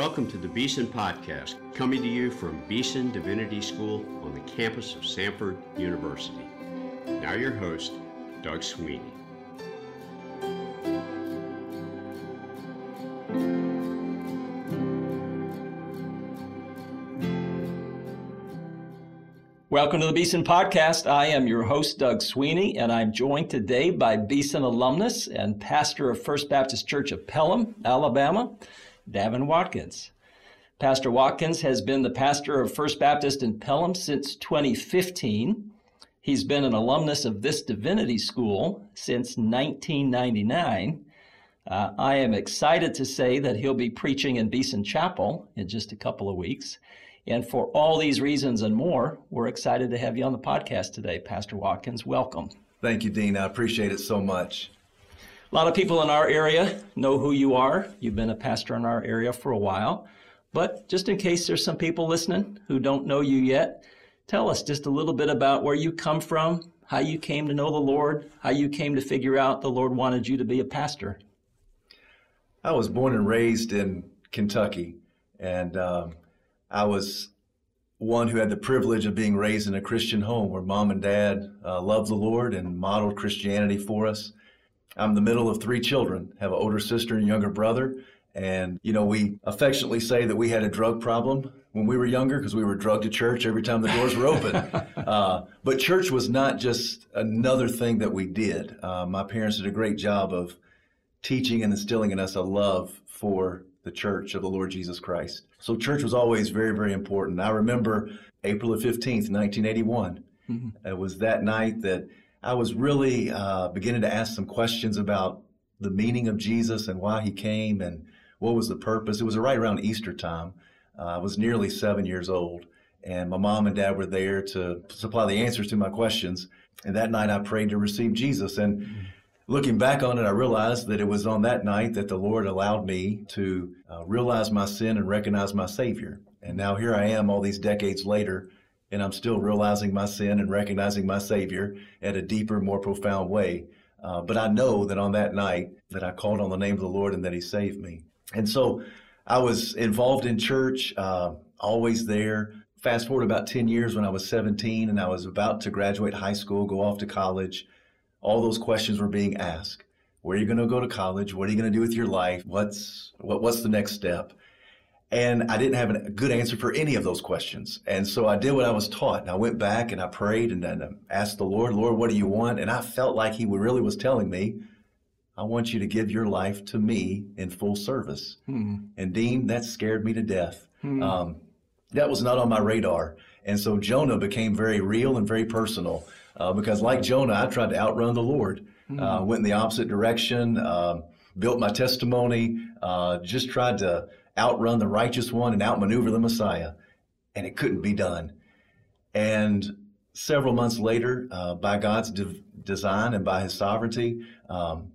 Welcome to the Beeson Podcast, coming to you from Beeson Divinity School on the campus of Samford University. Now, your host, Doug Sweeney. Welcome to the Beeson Podcast. I am your host, Doug Sweeney, and I'm joined today by Beeson alumnus and pastor of First Baptist Church of Pelham, Alabama, Daven Watkins. Pastor Watkins has been the pastor of First Baptist in Pelham since 2015. He's been an alumnus of this divinity school since 1999. Uh, I am excited to say that he'll be preaching in Beeson Chapel in just a couple of weeks. And for all these reasons and more, we're excited to have you on the podcast today, Pastor Watkins. Welcome. Thank you, Dean. I appreciate it so much. A lot of people in our area know who you are. You've been a pastor in our area for a while. But just in case there's some people listening who don't know you yet, tell us just a little bit about where you come from, how you came to know the Lord, how you came to figure out the Lord wanted you to be a pastor. I was born and raised in Kentucky, and um, I was one who had the privilege of being raised in a Christian home where mom and dad uh, loved the Lord and modeled Christianity for us. I'm the middle of three children, have an older sister and younger brother. And, you know, we affectionately say that we had a drug problem when we were younger because we were drugged to church every time the doors were open. uh, but church was not just another thing that we did. Uh, my parents did a great job of teaching and instilling in us a love for the church of the Lord Jesus Christ. So church was always very, very important. I remember April the 15th, 1981. Mm-hmm. It was that night that I was really uh, beginning to ask some questions about the meaning of Jesus and why he came and what was the purpose. It was right around Easter time. Uh, I was nearly seven years old, and my mom and dad were there to supply the answers to my questions. And that night I prayed to receive Jesus. And looking back on it, I realized that it was on that night that the Lord allowed me to uh, realize my sin and recognize my Savior. And now here I am, all these decades later, and I'm still realizing my sin and recognizing my Savior at a deeper, more profound way. Uh, but I know that on that night that I called on the name of the Lord and that He saved me. And so I was involved in church, uh, always there. Fast forward about 10 years when I was 17 and I was about to graduate high school, go off to college. All those questions were being asked. Where are you going to go to college? What are you going to do with your life? What's what, what's the next step? And I didn't have a good answer for any of those questions. And so I did what I was taught. And I went back and I prayed and then asked the Lord, Lord, what do you want? And I felt like He really was telling me, I want you to give your life to me in full service. Hmm. And Dean, that scared me to death. Hmm. Um, that was not on my radar. And so Jonah became very real and very personal uh, because, like Jonah, I tried to outrun the Lord. Hmm. Uh, went in the opposite direction, uh, built my testimony, uh, just tried to outrun the righteous one and outmaneuver the Messiah. And it couldn't be done. And several months later, uh, by God's de- design and by his sovereignty, um,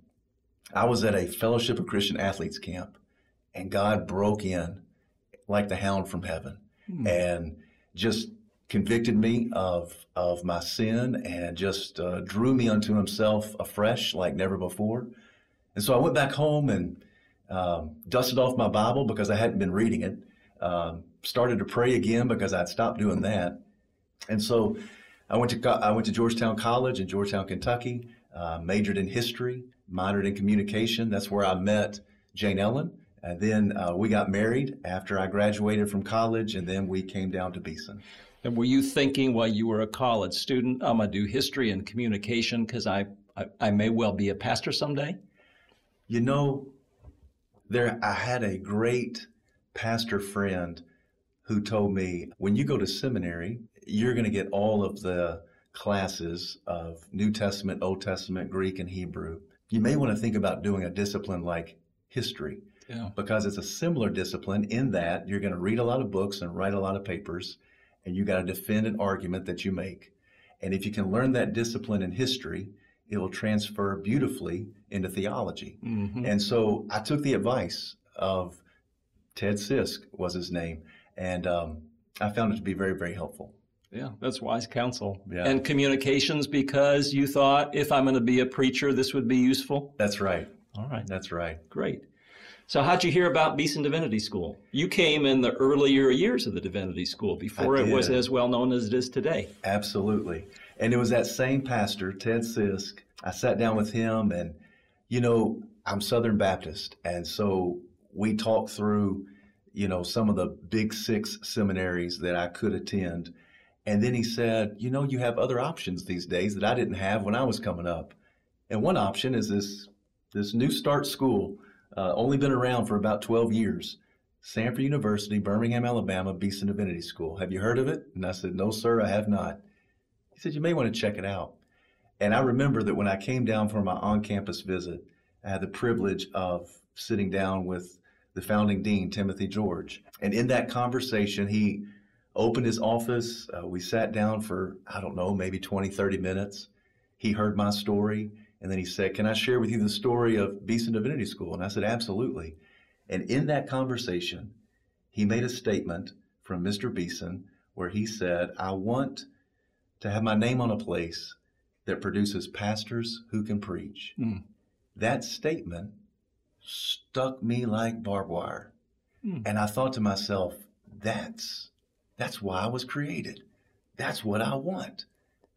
I was at a Fellowship of Christian Athletes camp, and God broke in like the hound from heaven hmm. and just convicted me of, of my sin and just uh, drew me unto himself afresh like never before. And so I went back home and um, dusted off my Bible because I hadn't been reading it. Um, started to pray again because I'd stopped doing that. And so I went to I went to Georgetown College in Georgetown, Kentucky. Uh, majored in history, minored in communication. That's where I met Jane Ellen. And then uh, we got married after I graduated from college, and then we came down to Beeson. And were you thinking while you were a college student, I'm going to do history and communication because I, I, I may well be a pastor someday? You know, there, I had a great pastor friend who told me when you go to seminary, you're going to get all of the classes of New Testament, Old Testament, Greek, and Hebrew. You may want to think about doing a discipline like history yeah. because it's a similar discipline in that you're going to read a lot of books and write a lot of papers, and you got to defend an argument that you make. And if you can learn that discipline in history, it will transfer beautifully into theology. Mm-hmm. And so I took the advice of Ted Sisk was his name, and um, I found it to be very, very helpful. Yeah, that's wise counsel. Yeah. And communications because you thought if I'm going to be a preacher, this would be useful? That's right. All right. That's right. Great. So, how'd you hear about Beeson Divinity School? You came in the earlier years of the Divinity School before it was as well known as it is today. Absolutely. And it was that same pastor, Ted Sisk. I sat down with him, and, you know, I'm Southern Baptist. And so we talked through, you know, some of the big six seminaries that I could attend. And then he said, you know, you have other options these days that I didn't have when I was coming up. And one option is this, this New Start School, uh, only been around for about 12 years. Samford University, Birmingham, Alabama, Beeson Divinity School. Have you heard of it? And I said, No, sir, I have not. He said, You may want to check it out. And I remember that when I came down for my on campus visit, I had the privilege of sitting down with the founding dean, Timothy George. And in that conversation, he opened his office. Uh, we sat down for, I don't know, maybe 20, 30 minutes. He heard my story. And then he said, Can I share with you the story of Beeson Divinity School? And I said, Absolutely. And in that conversation, he made a statement from Mr. Beeson where he said, I want to have my name on a place that produces pastors who can preach. Hmm. That statement stuck me like barbed wire. Hmm. And I thought to myself, that's that's why I was created. That's what I want.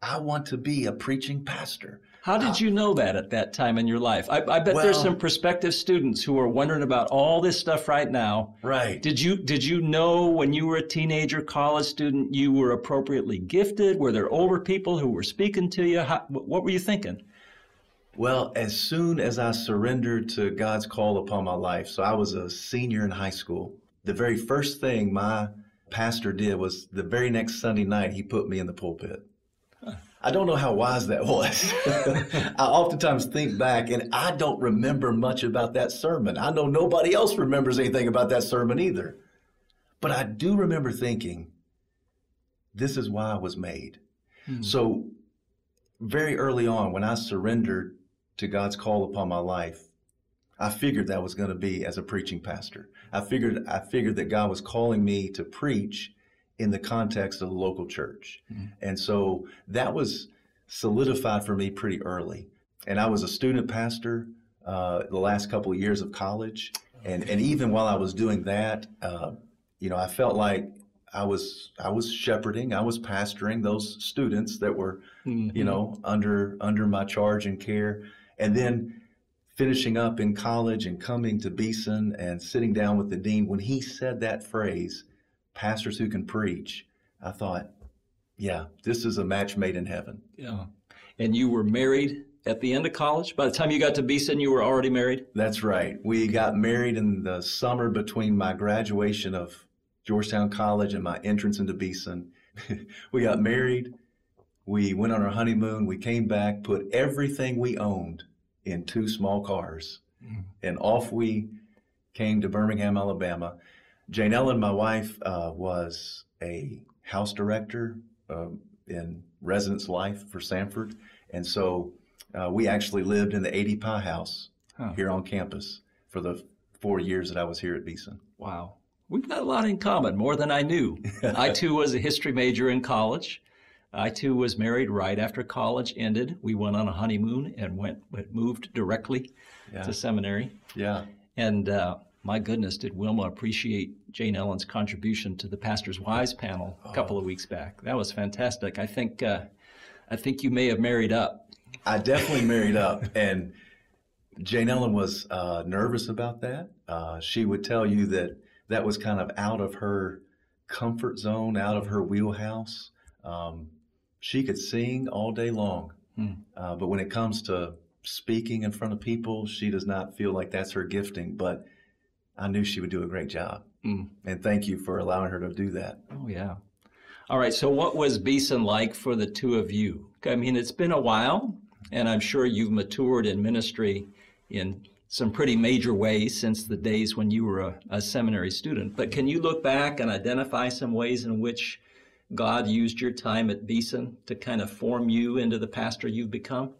I want to be a preaching pastor. How did you know that at that time in your life? I, I bet there's some prospective students who are wondering about all this stuff right now. Right. Did you did you know when you were a teenager, college student, you were appropriately gifted? Were there older people who were speaking to you? How, what were you thinking? Well, as soon as I surrendered to God's call upon my life, so I was a senior in high school, the very first thing my pastor did was the very next Sunday night, he put me in the pulpit. I don't know how wise that was. I oftentimes think back and I don't remember much about that sermon. I know nobody else remembers anything about that sermon either. But I do remember thinking, this is why I was made. Hmm. So, very early on, when I surrendered to God's call upon my life, I figured that was going to be as a preaching pastor. I figured I figured that God was calling me to preach in the context of the local church. And so that was solidified for me pretty early. And I was a student pastor uh, the last couple of years of college. And, and even while I was doing that, uh, you know, I felt like I was I was shepherding, I was pastoring those students that were, you know, under under my charge and care. And then finishing up in college and coming to Beeson and sitting down with the dean, when he said that phrase, pastors who can preach, I thought, yeah, this is a match made in heaven. Yeah. And you were married at the end of college? By the time you got to Beeson, you were already married? That's right. We got married in the summer between my graduation of Georgetown College and my entrance into Beeson. we got married. We went on our honeymoon. We came back, put everything we owned in two small cars, mm. and off we came to Birmingham, Alabama. Jane Ellen, my wife, uh, was a house director um, in residence life for Samford. And so uh, we actually lived in the ADPi House Huh. here on campus for the four years that I was here at Beeson. Wow. We've got a lot in common, more than I knew. I too was a history major in college. I too was married right after college ended. We went on a honeymoon and went, went moved directly Yeah. to seminary. Yeah. And uh, my goodness, did Wilma appreciate Jane Ellen's contribution to the Pastor's Wise panel a couple of weeks back? That was fantastic. I think uh, I think you may have married up. I definitely married up, and Jane Ellen was uh, nervous about that. Uh, she would tell you that that was kind of out of her comfort zone, out of her wheelhouse. Um, she could sing all day long, Hmm. uh, but when it comes to speaking in front of people, she does not feel like that's her gifting. But I knew she would do a great job, Hmm. and thank you for allowing her to do that. Oh yeah. All right. So what was Beeson like for the two of you? I mean, it's been a while, and I'm sure you've matured in ministry in some pretty major ways since the days when you were a, a seminary student. But can you look back and identify some ways in which God used your time at Beeson to kind of form you into the pastor you've become?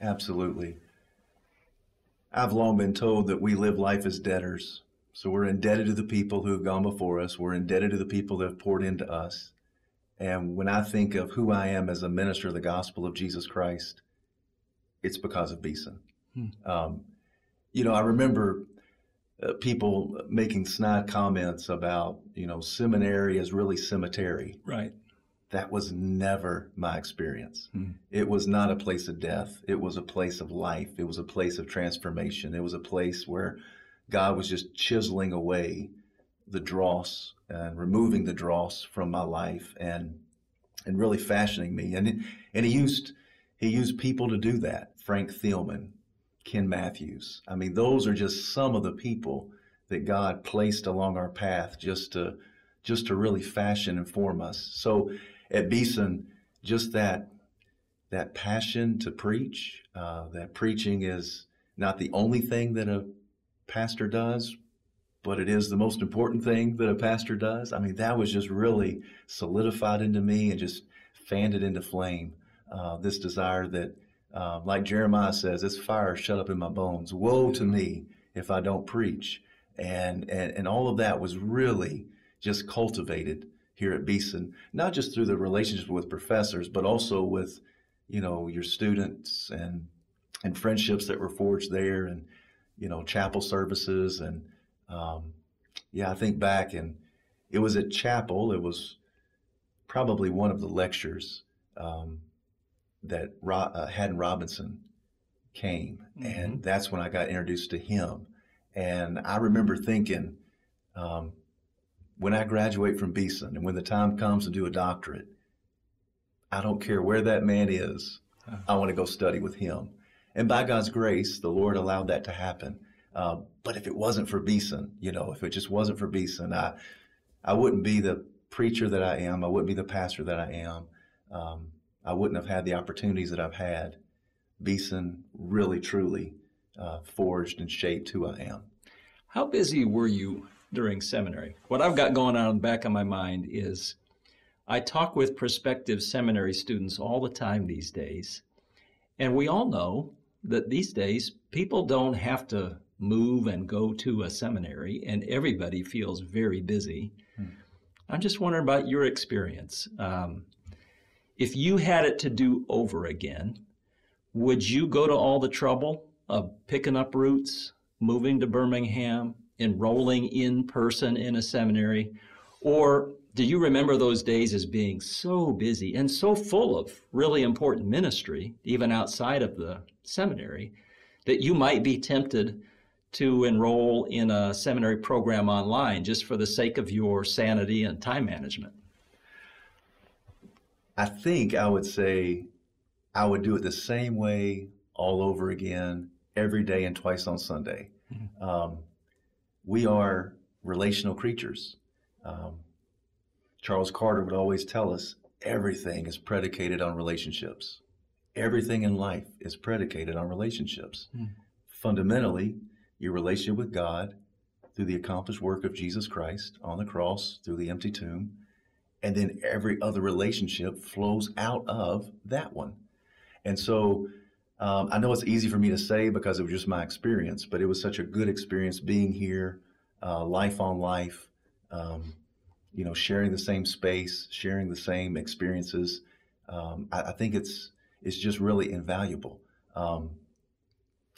Absolutely. I've long been told that we live life as debtors. So we're indebted to the people who have gone before us. We're indebted to the people that have poured into us. And when I think of who I am as a minister of the gospel of Jesus Christ, it's because of Beeson. Um, you know, I remember uh, people making snide comments about, you know, seminary is really cemetery. Right. That was never my experience. Hmm. It was not a place of death. It was a place of life. It was a place of transformation. It was a place where God was just chiseling away the dross and removing the dross from my life and and really fashioning me. And and he used he used people to do that. Frank Thielman, Ken Mathews. I mean, those are just some of the people that God placed along our path just to just to really fashion and form us. So at Beeson, just that that passion to preach, uh, that preaching is not the only thing that a pastor does, but it is the most important thing that a pastor does. I mean, that was just really solidified into me and just fanned it into flame. Uh, this desire that, uh, like Jeremiah says, this fire shut up in my bones. Woe to me if I don't preach. And, and, and all of that was really just cultivated here at Beeson, not just through the relationships with professors, but also with, you know, your students and, and friendships that were forged there and, you know, chapel services. And, um, yeah, I think back and it was at chapel. It was probably one of the lectures um, that Ro- uh, Haddon Robinson came, mm-hmm. and that's when I got introduced to him. And I remember thinking, um, when I graduate from Beeson and when the time comes to do a doctorate, I don't care where that man is. I want to go study with him. And by God's grace, the Lord allowed that to happen. Uh, but if it wasn't for Beeson, you know, if it just wasn't for Beeson, I, I wouldn't be the preacher that I am. I wouldn't be the pastor that I am. Um, I wouldn't have had the opportunities that I've had. Beeson really, truly uh, forged and shaped who I am. How busy were you during seminary? What I've got going on in the back of my mind is I talk with prospective seminary students all the time these days. And we all know that these days people don't have to move and go to a seminary, and everybody feels very busy. Hmm. I'm just wondering about your experience. Um, if you had it to do over again, would you go to all the trouble of picking up roots, moving to Birmingham, enrolling in person in a seminary? Or do you remember those days as being so busy and so full of really important ministry, even outside of the seminary, that you might be tempted to enroll in a seminary program online just for the sake of your sanity and time management? I think I would say I would do it the same way all over again, every day and twice on Sunday. Mm-hmm. Um, we are relational creatures. Um, Charles Carter would always tell us everything is predicated on relationships. Everything in life is predicated on relationships. Mm. Fundamentally, your relationship with God through the accomplished work of Jesus Christ on the cross, through the empty tomb, and then every other relationship flows out of that one. And so um, I know it's easy for me to say because it was just my experience, but it was such a good experience being here, uh, life on life, um, you know, sharing the same space, sharing the same experiences. Um, I, I, think it's it's just really invaluable. Um,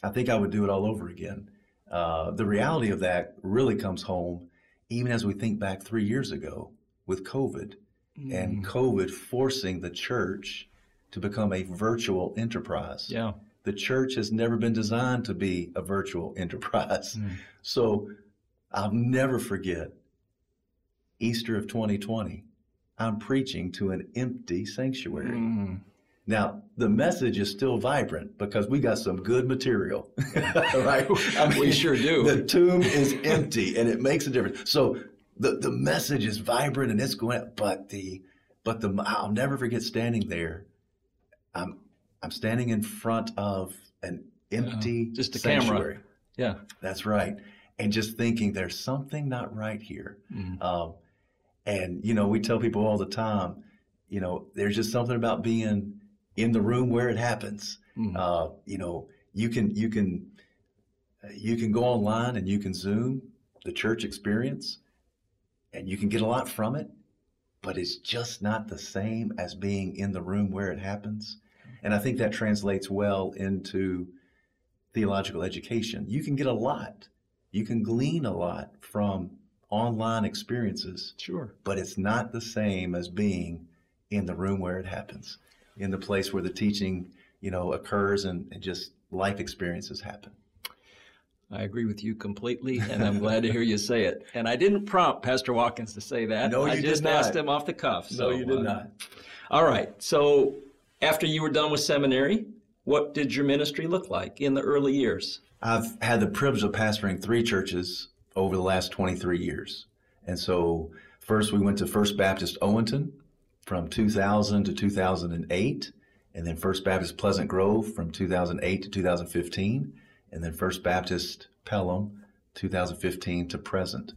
I think I would do it all over again. Uh, the reality of that really comes home even as we think back three years ago with COVID mm. and COVID forcing the church to become a virtual enterprise. Yeah. The church has never been designed to be a virtual enterprise. Mm. So I'll never forget Easter of 2020. I'm preaching to an empty sanctuary. Mm. Now, the message is still vibrant because we got some good material, right? I mean, we sure do. The tomb is empty and it makes a difference. So the, the message is vibrant and it's going, but the, but the, I'll never forget standing there. I'm, I'm standing in front of an empty uh, just a sanctuary. camera. Yeah. That's right. And just thinking there's something not right here. Mm. Um, and, you know, we tell people all the time, you know, there's just something about being in the room where it happens. Mm-hmm. Uh, you know, you can you can you can go online and you can Zoom the church experience, and you can get a lot from it, but it's just not the same as being in the room where it happens. And I think that translates well into theological education. You can get a lot you can glean a lot from online experiences, Sure. but it's not the same as being in the room where it happens, in the place where the teaching, you know, occurs and, and just life experiences happen. I agree with you completely, and I'm glad to hear you say it. And I didn't prompt Pastor Watkins to say that. No, you I just did asked him off the cuff. No, So, you did uh, not. All right. So, after you were done with seminary, what did your ministry look like in the early years? I've had the privilege of pastoring three churches over the last 23 years. And so, first we went to First Baptist Owenton from 2000 to 2008, and then First Baptist Pleasant Grove from 2008 to 2015, and then First Baptist Pelham 2015 to present.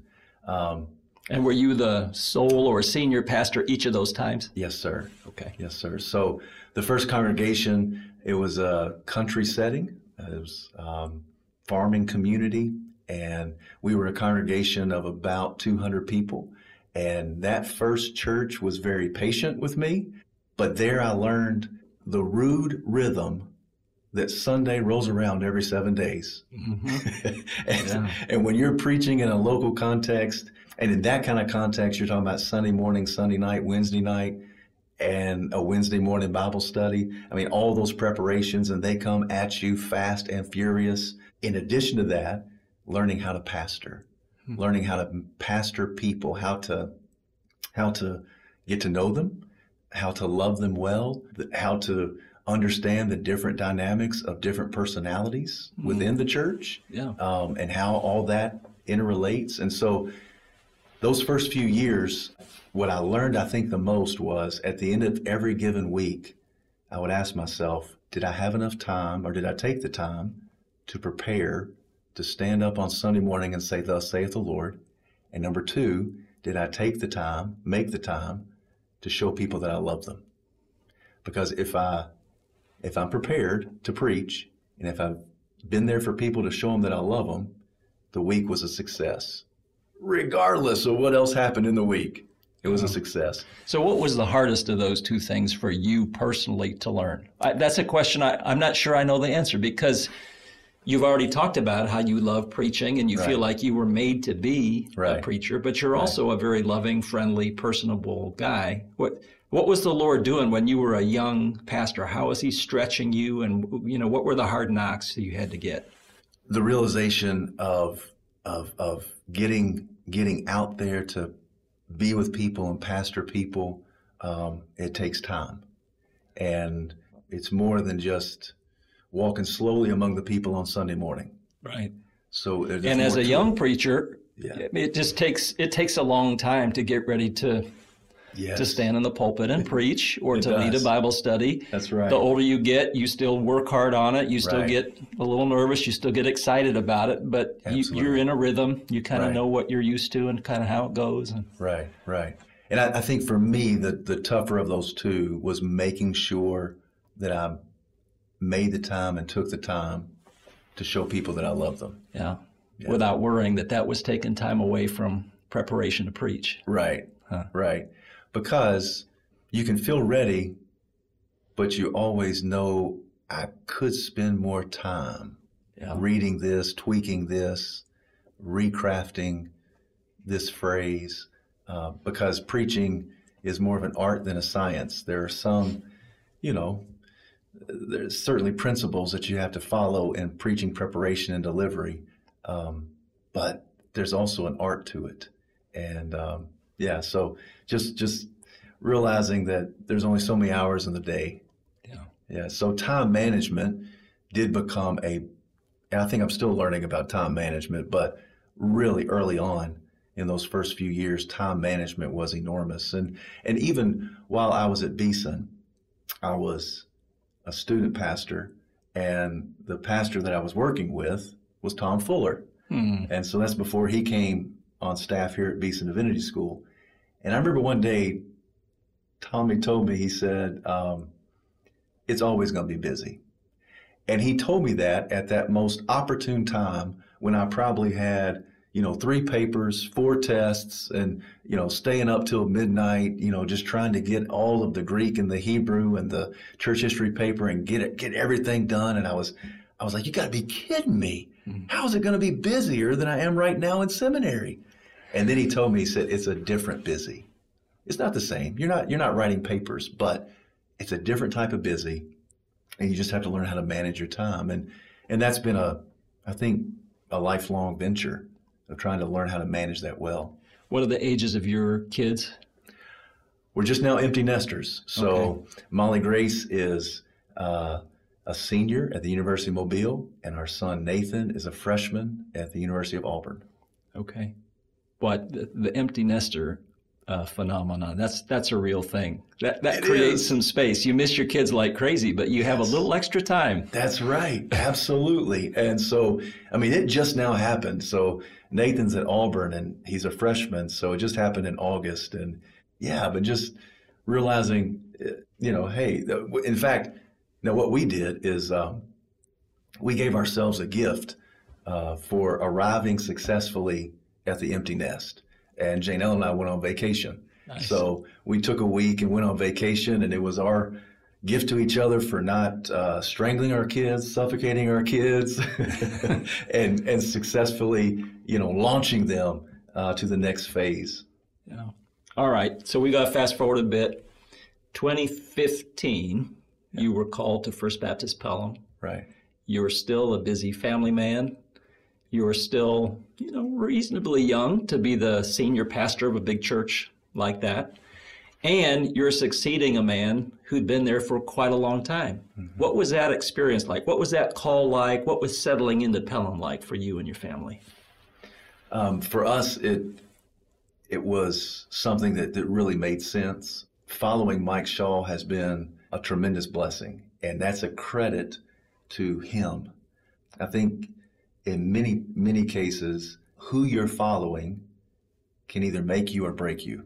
Um, And were you the sole or senior pastor each of those times? yes, sir. Okay. Yes, sir. So the first congregation, it was a country setting. It was um, farming community, and we were a congregation of about 200 people. And that first church was very patient with me, but there I learned the rude rhythm that Sunday rolls around every seven days. Mhm. and, Yeah. and when you're preaching in a local context, and in that kind of context, you're talking about Sunday morning, Sunday night, Wednesday night, and a Wednesday morning Bible study. I mean, all those preparations, and they come at you fast and furious. In addition to that, learning how to pastor, learning how to pastor people, how to how to get to know them, how to love them well, how to understand the different dynamics of different personalities within the church Yeah. um, and how all that interrelates. And so, those first few years, what I learned, I think, the most was at the end of every given week, I would ask myself, did I have enough time or did I take the time to prepare to stand up on Sunday morning and say, Thus saith the Lord? And number two, did I take the time, make the time to show people that I love them? Because if I if I'm prepared to preach and if I've been there for people to show them that I love them, the week was a success. Regardless of what else happened in the week, it was a uh-huh. success. So, what was the hardest of those two things for you personally to learn? I, that's a question I, I'm not sure I know the answer because you've already talked about how you love preaching and you feel like you were made to be a preacher, but you're also a very loving, friendly, personable guy. What what was the Lord doing when you were a young pastor? How was He stretching you, and you know what were the hard knocks that you had to get? The realization of of of getting getting out there to be with people and pastor people, um, it takes time, and it's more than just walking slowly among the people on Sunday morning. Right. So And as a young it. preacher, Yeah. it just takes it takes a long time to get ready to yes, to stand in the pulpit and preach or It to lead a. Bible study. That's right. The older you get, you still work hard on it. You still Right. get a little nervous. You still get excited about it, but you, you're in a rhythm. You kind of Right. know what you're used to and kind of how it goes. And Right, right. And I, I think for me, the, the tougher of those two was making sure that I made the time and took the time to show people that I love them. yeah, without worrying that that was taking time away from preparation to preach. Right, Huh. right. Because you can feel ready, but you always know I could spend more time Yeah. reading this, tweaking this, recrafting this phrase, uh, because preaching is more of an art than a science. There are some, you know, there's certainly principles that you have to follow in preaching preparation and delivery, um, but there's also an art to it. And um, yeah, so just just realizing that there's only so many hours in the day. Yeah. Yeah. So time management did become a. I think I'm still learning about time management, but really early on in those first few years, time management was enormous. And and even while I was at Beeson, I was a student pastor, and the pastor that I was working with was Tom Fuller. Hmm. And so that's before he came on staff here at Beeson Divinity School. And I remember one day, Tommy told me, he said, um, it's always going to be busy. And he told me that at that most opportune time when I probably had, you know, three papers, four tests, and, you know, staying up till midnight, you know, just trying to get all of the Greek and the Hebrew and the church history paper and get it, get everything done. And I was, I was like, you got to be kidding me. Mm-hmm. How is it going to be busier than I am right now in seminary? And then he told me, he said, it's a different busy. It's not the same. You're not, you're not writing papers, but it's a different type of busy. And you just have to learn how to manage your time. And, and that's been a, I think, a lifelong venture of trying to learn how to manage that well. What are the ages of your kids? We're just now empty nesters. So Okay. Molly Grace is uh, a senior at the University of Mobile, and our son Nathan is a freshman at the University of Auburn. Okay. But the, the empty nester uh, phenomenon, that's that's a real thing. That that It creates is. some space. You miss your kids like crazy, but you have a little extra time. That's right, absolutely. And so, I mean, it just now happened. So Nathan's at Auburn, and he's a freshman. So it just happened in August, and yeah, but just realizing, uh, you know, hey, in fact, now what we did is um, we gave ourselves a gift uh, for arriving successfully at the empty nest. And Jane Ellen and I went on vacation. Nice. So we took a week and went on vacation, and it was our gift to each other for not uh, strangling our kids, suffocating our kids, and and successfully, you know, launching them uh, to the next phase. Yeah. All right. So we got to fast forward a bit. 2015, you were called to First Baptist Pelham. Right. You're still a busy family man. You were still, you know, reasonably young to be the senior pastor of a big church like that. And you're succeeding a man who'd been there for quite a long time. What was that experience like? What was that call like? What was settling into Pelham like for you and your family? Um, for us, it it was something that, that really made sense. Following Mike Shaw has been a tremendous blessing, and that's a credit to him. I think in many many cases, who you're following can either make you or break you.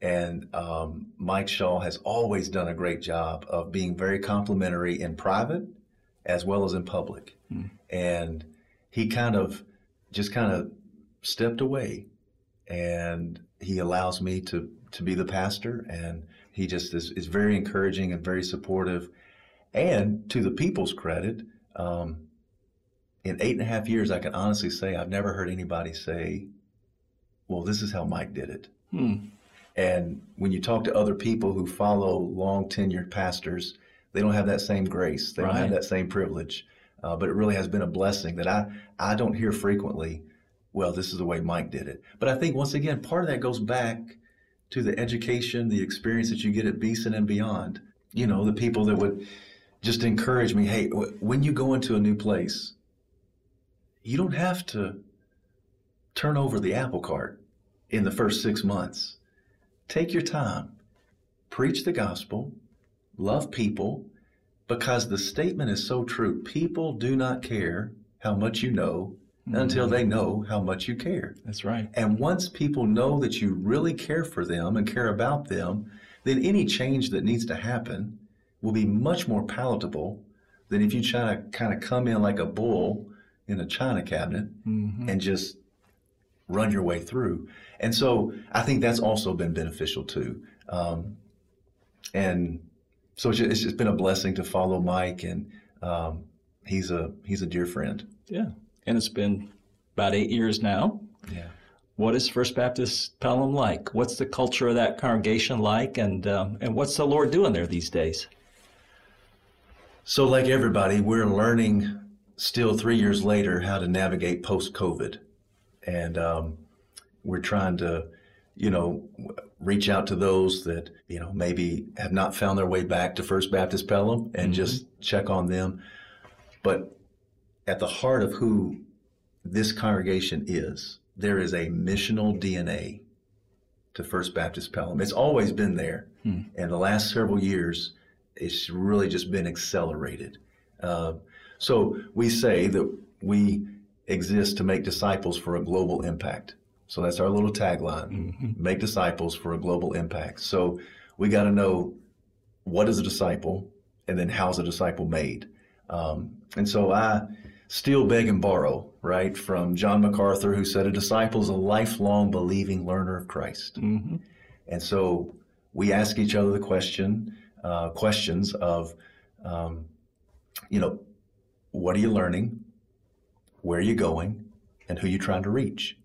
And um, Mike Shaw has always done a great job of being very complimentary in private as well as in public. And he kind of just kind of stepped away and he allows me to, to be the pastor. And he just is, is very encouraging and very supportive. And to the people's credit, um, in eight and a half years, I can honestly say I've never heard anybody say, well, this is how Mike did it. Hmm. And when you talk to other people who follow long tenured pastors, they don't have that same grace. They don't have that same privilege. Uh, but it really has been a blessing that I, I don't hear frequently, well, this is the way Mike did it. But I think once again, part of that goes back to the education, the experience that you get at Beeson and beyond. You know, the people that would just encourage me, hey, w- when you go into a new place, you don't have to turn over the apple cart in the first six months. Take your time, preach the gospel, love people, because the statement is so true. People do not care how much you know until mm-hmm. they know how much you care. That's right. And once people know that you really care for them and care about them, then any change that needs to happen will be much more palatable than if you try to kind of come in like a bull in a china cabinet and just run your way through. And so I think that's also been beneficial too. Um, and so it's just, it's just been a blessing to follow Mike, and um, he's a he's a dear friend. Yeah. And it's been about eight years now. Yeah. What is First Baptist Pelham like? What's the culture of that congregation like? And, um, and what's the Lord doing there these days? So, like everybody, we're learning still three years later how to navigate post COVID. And um, we're trying to, you know, reach out to those that, you know, maybe have not found their way back to First Baptist Pelham and just check on them. But at the heart of who this congregation is, there is a missional DNA to First Baptist Pelham. It's always been there. And the last several years, it's really just been accelerated. Uh, so we say that we exist to make disciples for a global impact. So that's our little tagline make disciples for a global impact. So we got to know what is a disciple and then how's a disciple made. Um, and so I steal, beg, and borrow, right, from John MacArthur, who said, A disciple is a lifelong believing learner of Christ. And so we ask each other the question, uh, questions of, um, you know, what are you learning, where are you going, and who are you trying to reach.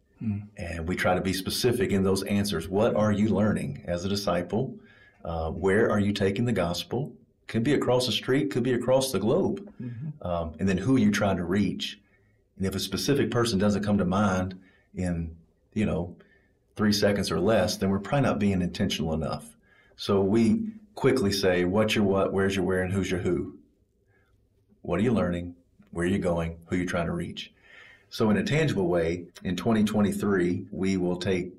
And we try to be specific in those answers. What are you learning as a disciple? Uh, where are you taking the gospel? Could be across the street, could be across the globe. Um, and then who are you trying to reach? And if a specific person doesn't come to mind in, you know, three seconds or less, then we're probably not being intentional enough. So we quickly say, what's your what, where's your where, and who's your who? What are you learning? Where are you going? Who are you trying to reach? So, in a tangible way, in 2023, we will take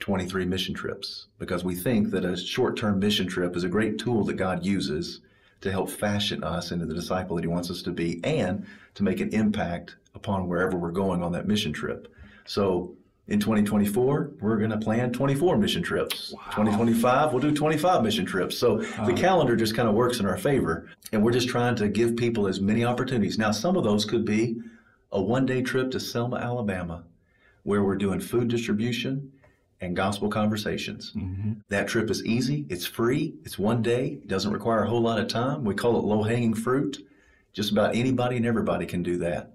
23 mission trips because we think that a short term mission trip is a great tool that God uses to help fashion us into the disciple that He wants us to be and to make an impact upon wherever we're going on that mission trip. So, in 2024, we're going to plan 24 mission trips. 2025, we'll do 25 mission trips. So the uh-huh. calendar just kind of works in our favor. And we're just trying to give people as many opportunities. Now, some of those could be a one day trip to Selma, Alabama, where we're doing food distribution and gospel conversations. Mm-hmm. That trip is easy, it's free, it's one day, doesn't require a whole lot of time. We call it low hanging fruit. Just about anybody and everybody can do that.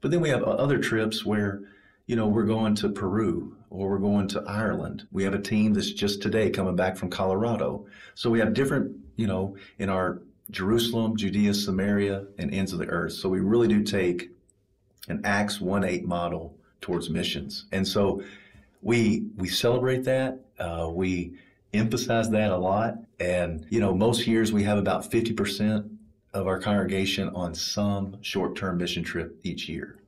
But then we have other trips where, you know, we're going to Peru or we're going to Ireland. We have a team that's just today coming back from Colorado. So we have different, you know, in our Jerusalem, Judea, Samaria, and ends of the earth. So we really do take an Acts 1 8 model towards missions. And so we we celebrate that. Uh, we emphasize that a lot. And, you know, most years we have about 50% of our congregation on some short term mission trip each year.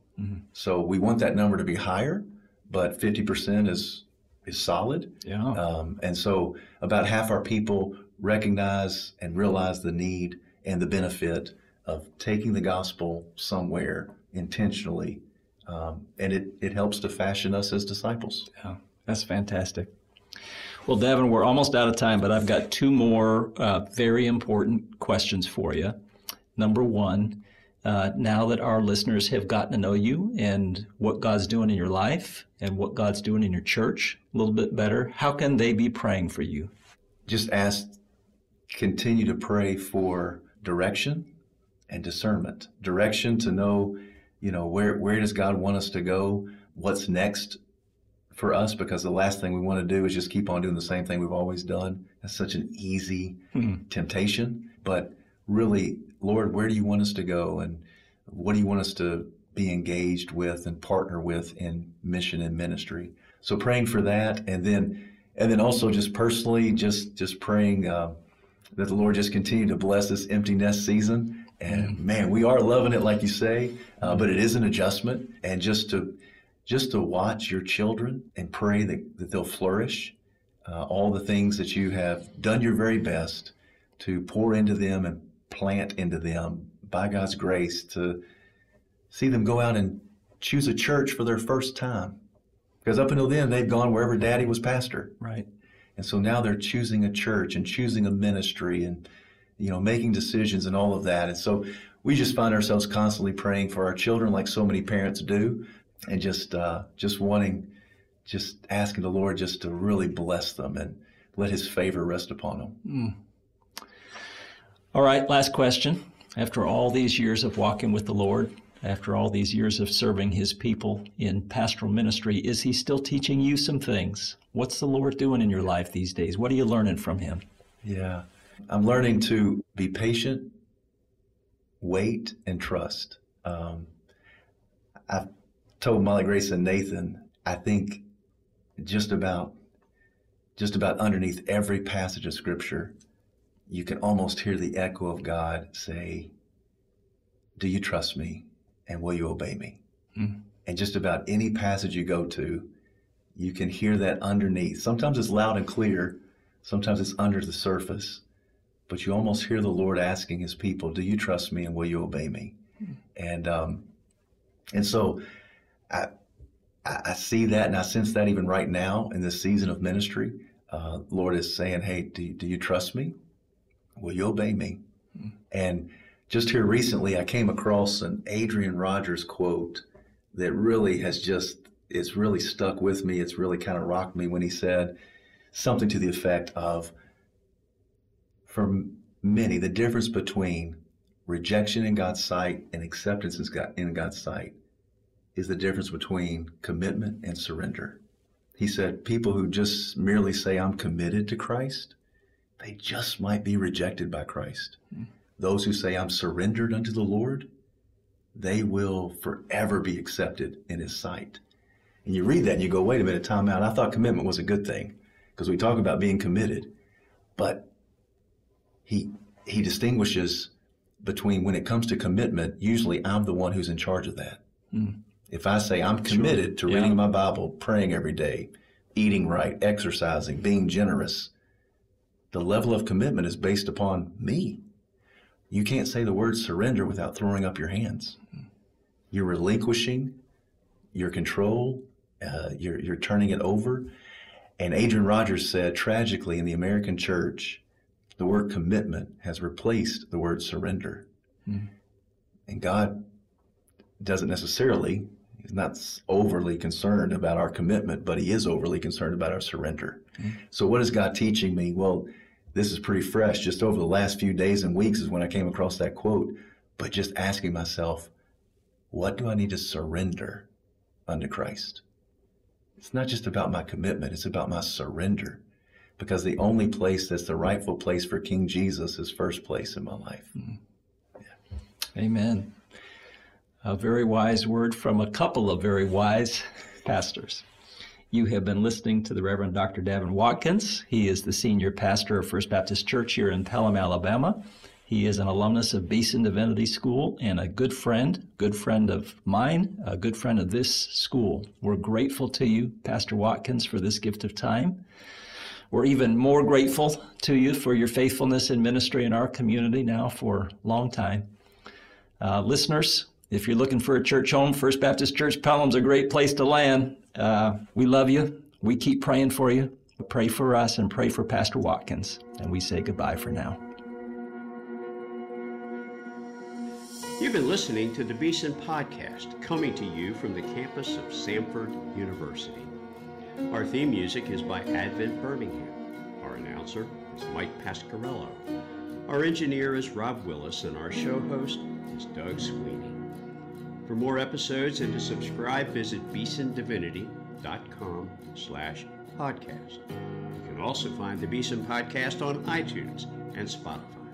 So we want that number to be higher, but 50% is is solid. Yeah. Um, and so about half our people recognize and realize the need and the benefit of taking the gospel somewhere intentionally. Um, and it, it helps to fashion us as disciples. Yeah, that's fantastic. Well, Daven, we're almost out of time, but I've got two more uh, very important questions for you. Number one, uh, now that our listeners have gotten to know you and what God's doing in your life and what God's doing in your church a little bit better, how can they be praying for you? Just ask, continue to pray for direction and discernment. Direction to know, you know, where, where does God want us to go? What's next for us? Because the last thing we want to do is just keep on doing the same thing we've always done. That's such an easy temptation. But really, Lord, where do you want us to go? And what do you want us to be engaged with and partner with in mission and ministry? So praying for that, and then, and then also just personally, just just praying uh, that the Lord just continue to bless this empty nest season. And man, we are loving it, like you say, uh, but it is an adjustment. And just to just to watch your children and pray that, that they'll flourish, uh, all the things that you have done your very best to pour into them and plant into them by God's grace to see them go out and choose a church for their first time. Because up until then, they've gone wherever daddy was pastor. Right. And so now they're choosing a church and choosing a ministry and, you know, making decisions and all of that. And so we just find ourselves constantly praying for our children like so many parents do and just, uh, just wanting, just asking the Lord just to really bless them and let his favor rest upon them. All right, last question. After all these years of walking with the Lord, after all these years of serving his people in pastoral ministry, is he still teaching you some things? What's the Lord doing in your life these days? What are you learning from him? Yeah. I'm learning to be patient, wait, and trust. Um, I've told Molly Grace and Nathan, I think just about just about underneath every passage of scripture, you can almost hear the echo of God say, Do you trust me? And will you obey me? And just about any passage you go to, you can hear that underneath. Sometimes it's loud and clear, sometimes it's under the surface, but you almost hear the Lord asking his people, Do you trust me and will you obey me? And um, and so I, I I see that and I sense that even right now in this season of ministry. Uh, Lord is saying, Hey, do do you trust me? Will you obey me? And just here recently, I came across an Adrian Rogers quote that really has just, it's really stuck with me. It's really kind of rocked me when he said something to the effect of, for many, the difference between rejection in God's sight and acceptance in God's sight is the difference between commitment and surrender. He said, people who just merely say, I'm committed to Christ, they just might be rejected by Christ. Mm. Those who say, I'm surrendered unto the Lord, they will forever be accepted in His sight. And you read that and you go, wait a minute, time out. I thought commitment was a good thing because we talk about being committed. But he, he distinguishes between when it comes to commitment, usually I'm the one who's in charge of that. Mm. If I say I'm committed sure. to reading yeah. my Bible, praying every day, eating right, exercising, being generous, the level of commitment is based upon me. You can't say the word surrender without throwing up your hands. You're relinquishing your control, uh, you're, you're turning it over. And Adrian Rogers said, tragically, in the American church, the word commitment has replaced the word surrender. Mm. And God doesn't necessarily He's not overly concerned about our commitment, but he is overly concerned about our surrender. Mm-hmm. So, what is God teaching me? Well, this is pretty fresh. Just over the last few days and weeks is when I came across that quote. But just asking myself, what do I need to surrender unto Christ? It's not just about my commitment, it's about my surrender. Because the only place that's the rightful place for King Jesus is first place in my life. Mm-hmm. Yeah. Amen a very wise word from a couple of very wise pastors. You have been listening to the Reverend Dr. Daven Watkins. He is the senior pastor of First Baptist Church here in Pelham, Alabama. He is an alumnus of Beeson Divinity School and a good friend, good friend of mine, a good friend of this school. We're grateful to you, Pastor Watkins, for this gift of time. We're even more grateful to you for your faithfulness in ministry in our community now for a long time. Uh, listeners, if you're looking for a church home, First Baptist Church Pelham's a great place to land. Uh, we love you. We keep praying for you. Pray for us and pray for Pastor Watkins. And we say goodbye for now. You've been listening to the Beeson Podcast, coming to you from the campus of Samford University. Our theme music is by Advent Birmingham. Our announcer is Mike Pasquarello. Our engineer is Rob Willis, and our show host is Doug Sweeney. For more episodes and to subscribe, visit beesondivinity.com slash podcast. You can also find the Beeson Podcast on iTunes and Spotify.